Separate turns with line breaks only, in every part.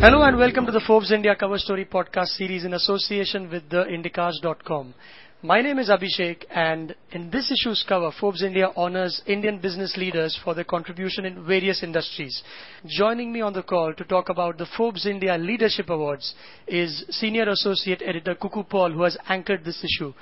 Hello and welcome to the Forbes India Cover Story podcast series in association with the Indicast.com. My name is Abhishek and in this issue's cover, Forbes India honors Indian business leaders for their contribution in various industries. Joining me on the call to talk about the Forbes India Leadership Awards is Senior Associate Editor Cuckoo Paul who has anchored this issue.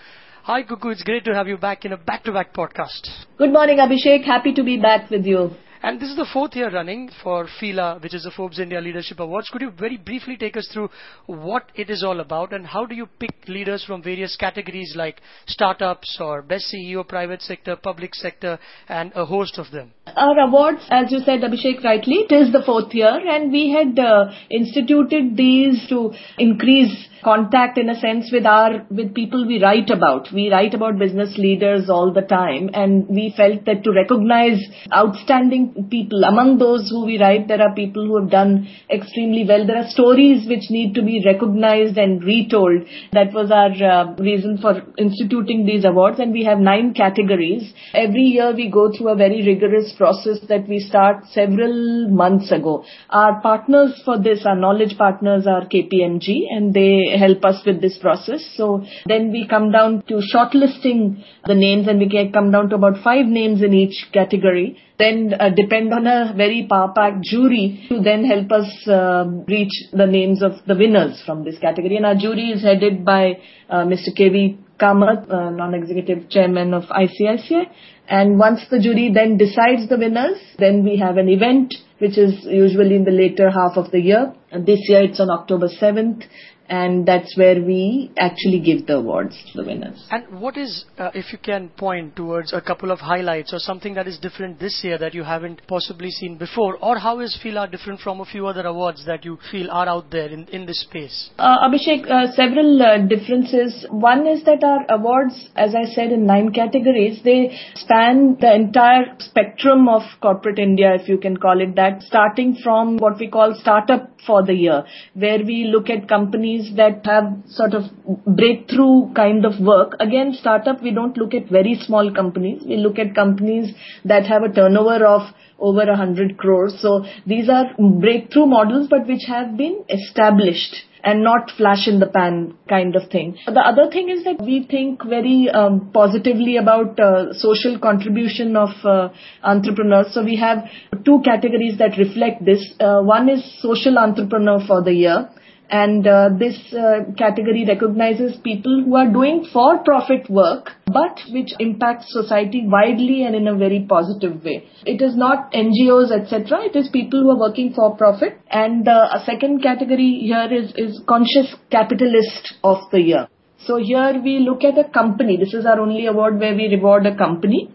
Hi Cuckoo, it's great to have you back in a back-to-back podcast.
Good morning Abhishek, happy to be back with you.
And this is the fourth year running for FILA, which is the Forbes India Leadership Awards. Could you very briefly take us through what it is all about and how do you pick leaders from various categories like startups or best CEO, private sector, public sector, and a host of them?
Our awards, as you said, Abhishek, rightly, it is the fourth year and we had uh, instituted these to increase contact in a sense with our, with people we write about. We write about business leaders all the time and we felt that to recognize outstanding people. Among those who we write, there are people who have done extremely well. There are stories which need to be recognized and retold. That was our uh, reason for instituting these awards and we have nine categories. Every year we go through a very rigorous process that we start several months ago. Our partners for this, our knowledge partners are KPMG and they help us with this process. So then we come down to shortlisting the names and we come down to about five names in each category then uh, depend on a very power-packed jury to then help us uh, reach the names of the winners from this category. And our jury is headed by uh, Mr. K.V. Kamath, uh, non-executive chairman of ICICI. And once the jury then decides the winners, then we have an event which is usually in the later half of the year. And this year it's on October 7th and that's where we actually give the awards to the winners.
And what is, uh, if you can point towards a couple of highlights or something that is different this year that you haven't possibly seen before, or how is FILA different from a few other awards that you feel are out there in, in this space?
Uh, Abhishek, uh, several uh, differences. One is that our awards, as I said, in nine categories, they span the entire spectrum of corporate India, if you can call it that, starting from what we call startup for the year, where we look at companies companies that have sort of breakthrough kind of work. Again, startup, we don't look at very small companies. We look at companies that have a turnover of over a hundred crores. So these are breakthrough models, but which have been established and not flash in the pan kind of thing. The other thing is that we think very um, positively about uh, social contribution of uh, entrepreneurs. So we have two categories that reflect this. Uh, one is social entrepreneur for the year and uh, this uh, category recognizes people who are doing for-profit work but which impacts society widely and in a very positive way. It is not NGOs etc. It is people who are working for profit and uh, a second category here is, is conscious capitalist of the year. So here we look at a company. This is our only award where we reward a company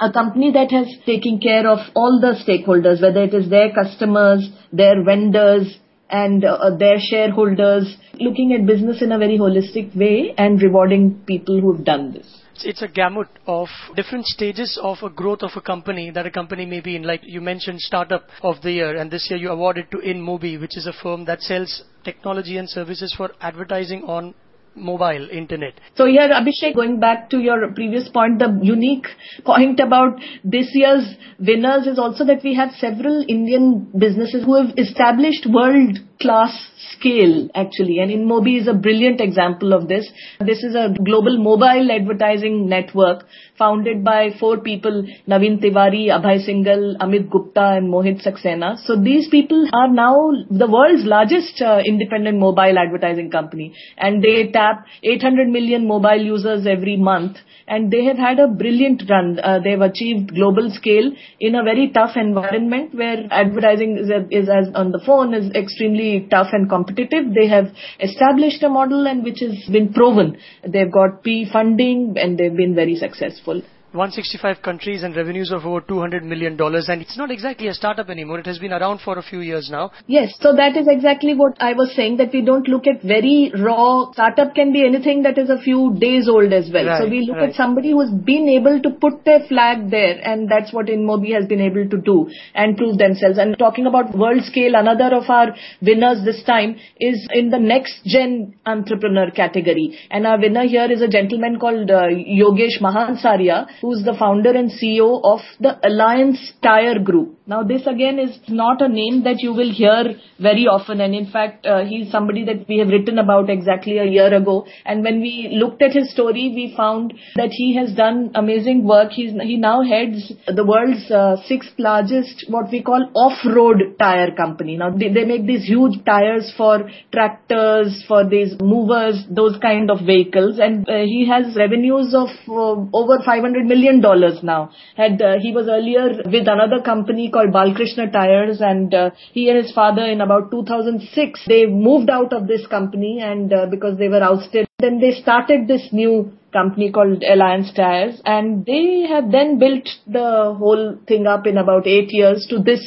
a company that has taken care of all the stakeholders, whether it is their customers, their vendors, and uh, their shareholders, looking at business in a very holistic way and rewarding people who have done this.
It's a gamut of different stages of a growth of a company that a company may be in. Like you mentioned, startup of the year, and this year you awarded to InMobi, which is a firm that sells technology and services for advertising on mobile internet.
So here, Abhishek, going back to your previous point, the unique point about this year's winners is also that we have several Indian businesses who have established world class scale actually and InMobi is a brilliant example of this. This is a global mobile advertising network founded by four people Naveen Tiwari, Abhay Singhal, Amit Gupta and Mohit Saxena. So these people are now the world's largest uh, independent mobile advertising company and they tap 800 million mobile users every month and they have had a brilliant run. Uh, they've achieved global scale in a very tough environment where advertising is, is as on the phone is extremely tough and competitive. They have established a model and which has been proven. They've got P funding and they've been very successful.
165 countries and revenues of over 200 million dollars. And it's not exactly a startup anymore. It has been around for a few years now.
Yes so that is exactly what i was saying that we don't look at very raw startup can be anything that is a few days old as well.
Right,
so we look
right.
at somebody who's been able to put their flag there and that's what InMobi has been able to do and prove themselves. And talking about world scale another of our winners this time is in the next gen entrepreneur category. And our winner here is a gentleman called uh, Yogesh Mahansaria who's the founder and CEO of the Alliance Tire Group. Now this again is not a name that you will hear very often and in fact uh, he's somebody that we have written about exactly a year ago and when we looked at his story we found that he has done amazing work. He's, he now heads the world's uh, sixth largest what we call off-road tire company. Now they, they make these huge tires for tractors, for these movers, those kind of vehicles and uh, he has revenues of uh, over 500 million dollars now. Had uh, he was earlier with another company called Balkrishna Tires and uh, he and his father in about 2006 they moved out of this company and uh, because they were ousted then they started this new company called Alliance Tires and they have then built the whole thing up in about 8 years to this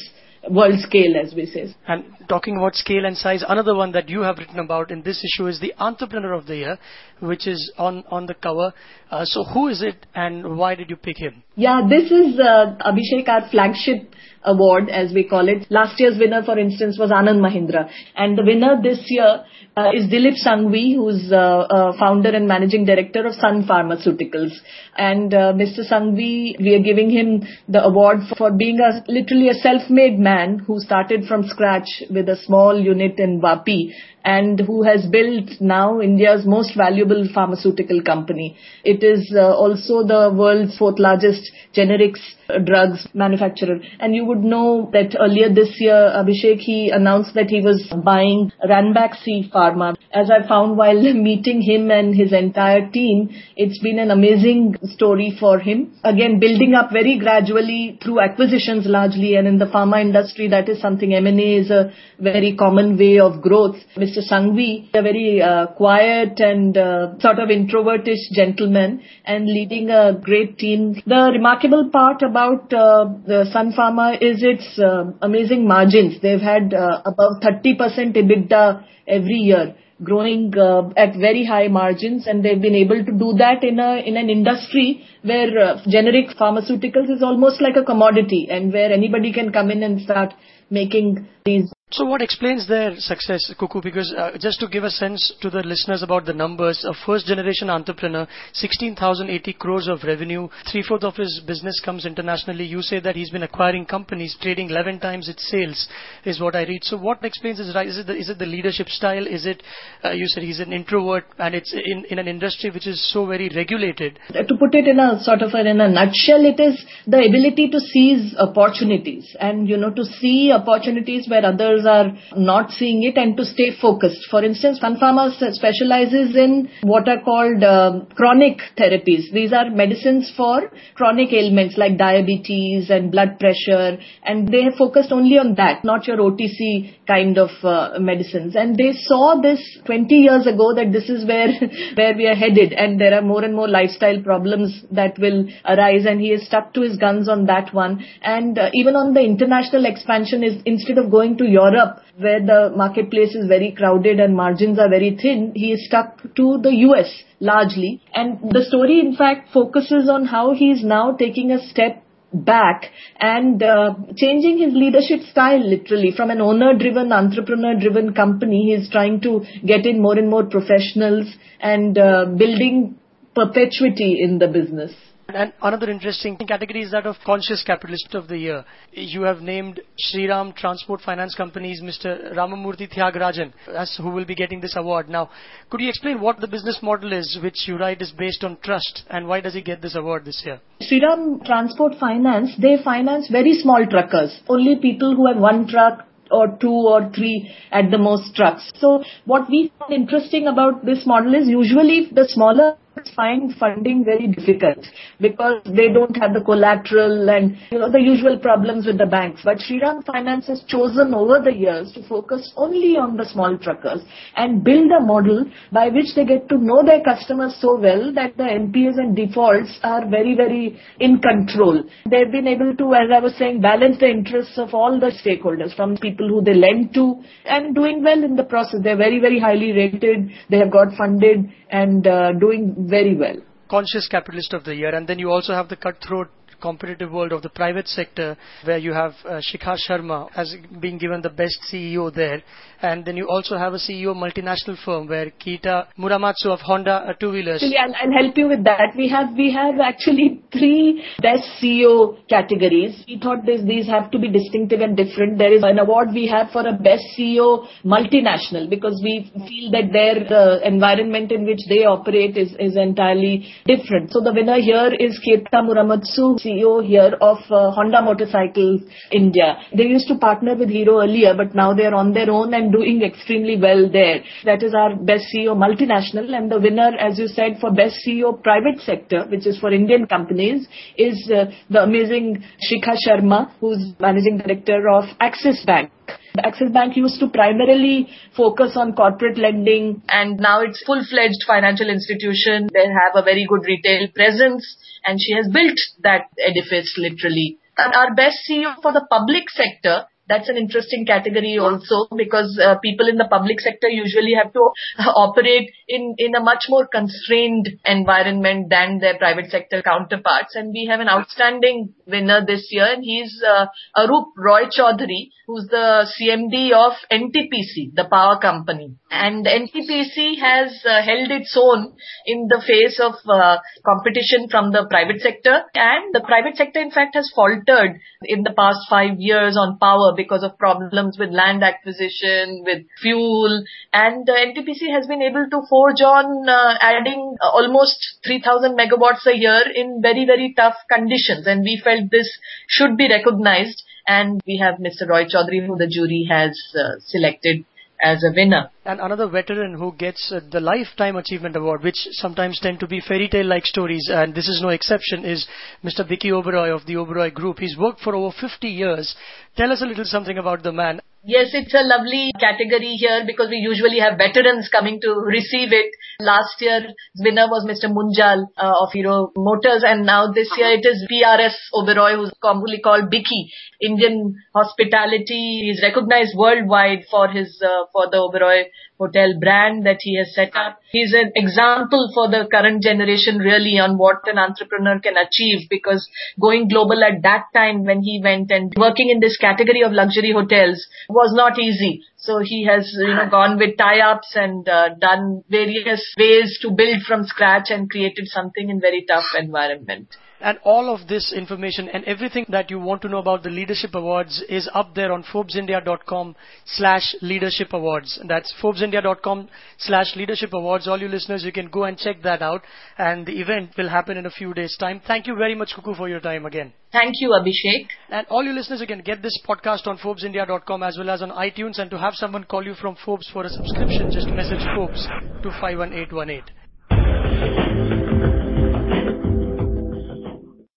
world scale as we say.
And talking about scale and size, another one that you have written about in this issue is the Entrepreneur of the Year, which is on, on the cover. Uh, so who is it and why did you pick him?
Yeah, this is uh, Abhishek, our flagship award as we call it. Last year's winner, for instance, was Anand Mahindra. And the winner this year uh, is Dilip Sanghvi, who's uh, uh, founder and managing director of Sun Pharmaceuticals. And uh, Mr. Sanghvi, we are giving him the award for being a literally a self-made man who started from scratch with a small unit in Vapi and who has built now India's most valuable pharmaceutical company. It is uh, also the world's fourth largest generics uh, drugs manufacturer. And you would know that earlier this year, Abhishek, he announced that he was buying Ranbaxy Pharma. As I found while meeting him and his entire team, it's been an amazing story for him. Again, building up very gradually through acquisitions largely and in the pharma industry, that is something M&A is a very common way of growth. Mr. Sanghvi, a very uh, quiet and uh, sort of introvertish gentleman and leading a great team. The remarkable part about uh, the Sun Pharma is its uh, amazing margins. They've had uh, above 30% EBITDA every year growing uh, at very high margins and they've been able to do that in a in an industry where uh, generic pharmaceuticals is almost like a commodity and where anybody can come in and start making these
so what explains their success, Cuckoo? Because uh, just to give a sense to the listeners about the numbers, a first generation entrepreneur, 16,080 crores of revenue, three fourths of his business comes internationally. You say that he's been acquiring companies, trading 11 times its sales, is what I read. So what explains his rise? Is it the, is it the leadership style? Is it, uh, you said he's an introvert and it's in, in an industry which is so very regulated?
To put it in a sort of a, in a nutshell, it is the ability to seize opportunities and, you know, to see opportunities where others are not seeing it and to stay focused. For instance, Sun Pharma specializes in what are called uh, chronic therapies. These are medicines for chronic ailments like diabetes and blood pressure and they have focused only on that, not your OTC kind of uh, medicines. And they saw this 20 years ago that this is where, where we are headed and there are more and more lifestyle problems that will arise and he has stuck to his guns on that one. And uh, even on the international expansion is instead of going to Europe Europe, where the marketplace is very crowded and margins are very thin, he is stuck to the US largely. And the story, in fact, focuses on how he is now taking a step back and uh, changing his leadership style literally from an owner driven entrepreneur driven company he is trying to get in more and more professionals and uh, building perpetuity in the business
and another interesting category is that of conscious capitalist of the year. You have named Shriram Transport Finance Company's Mr. Ramamurthy Thiagarajan as who will be getting this award. Now, could you explain what the business model is, which you write is based on trust, and why does he get this award this year?
Shriram Transport Finance, they finance very small truckers, only people who have one truck, or two or three at the most trucks. So what we find interesting about this model is usually the smaller find funding very difficult because they don't have the collateral and you know the usual problems with the banks. But Shriram Finance has chosen over the years to focus only on the small truckers and build a model by which they get to know their customers so well that the NPAs and defaults are very, very in control. They've been able to, as I was saying, balance the interests of all the stakeholders from people who they lend to and doing well in the process. They're very, very highly rated. They have got funded and uh, doing very well.
Conscious Capitalist of the Year, and then you also have the Cutthroat competitive world of the private sector, where you have uh, Shikha Sharma as being given the best CEO there, and then you also have a CEO multinational firm where Keita Muramatsu of Honda uh, two wheelers.
Actually, I'll, I'll help you with that. We have we have actually three best CEO categories. We thought this, these have to be distinctive and different. There is an award we have for a best CEO multinational because we feel that their uh, environment in which they operate is, is entirely different. So the winner here is Keita Muramatsu, CEO here of uh, Honda Motorcycles India. They used to partner with Hero earlier, but now they are on their own and doing extremely well there. That is our best CEO multinational and the winner, as you said, for best CEO private sector, which is for Indian companies, is uh, the amazing Shikha Sharma, who's managing director of Axis Bank. Axis Bank used to primarily focus on corporate lending and now it's full-fledged financial institution. They have a very good retail presence and she has built that edifice literally. And our best CEO for the public sector that's an interesting category also because uh, people in the public sector usually have to operate in, in a much more constrained environment than their private sector counterparts. And we have an outstanding winner this year and he's uh, Arup Roy Choudhury, who's the CMD of NTPC, the power company. And NTPC has uh, held its own in the face of uh, competition from the private sector and the private sector in fact has faltered in the past five years on power because of problems with land acquisition, with fuel, and NTPC has been able to forge on uh, adding almost 3000 megawatts a year in very, very tough conditions. And we felt this should be recognized. And we have Mr. Roy Choudhury, who the jury has uh, selected as a winner.
And another veteran who gets uh, the Lifetime Achievement Award, which sometimes tend to be fairy tale like stories, and this is no exception, is Mr. Vicky Oberoi of the Oberoi Group. He's worked for over 50 years. Tell us a little something about the man.
Yes, it's a lovely category here because we usually have veterans coming to receive it. Last year, winner was Mr. Munjal uh, of Hero Motors and now this year it is PRS Oberoi who's commonly called Biki. Indian hospitality is recognized worldwide for his, uh, for the Oberoi hotel brand that he has set up. He's an example for the current generation really on what an entrepreneur can achieve because going global at that time when he went and working in this category of luxury hotels was not easy. So he has, you know, gone with tie-ups and uh, done various ways to build from scratch and created something in very tough environment.
And all of this information and everything that you want to know about the Leadership Awards is up there on ForbesIndia.com slash Leadership Awards. That's ForbesIndia.com slash Leadership Awards. All you listeners, you can go and check that out. And the event will happen in a few days' time. Thank you very much, Cuckoo, for your time again.
Thank you, Abhishek.
And all you listeners, you can get this podcast on ForbesIndia.com as well as on iTunes. And to have someone call you from Forbes for a subscription, just message Forbes to 51818.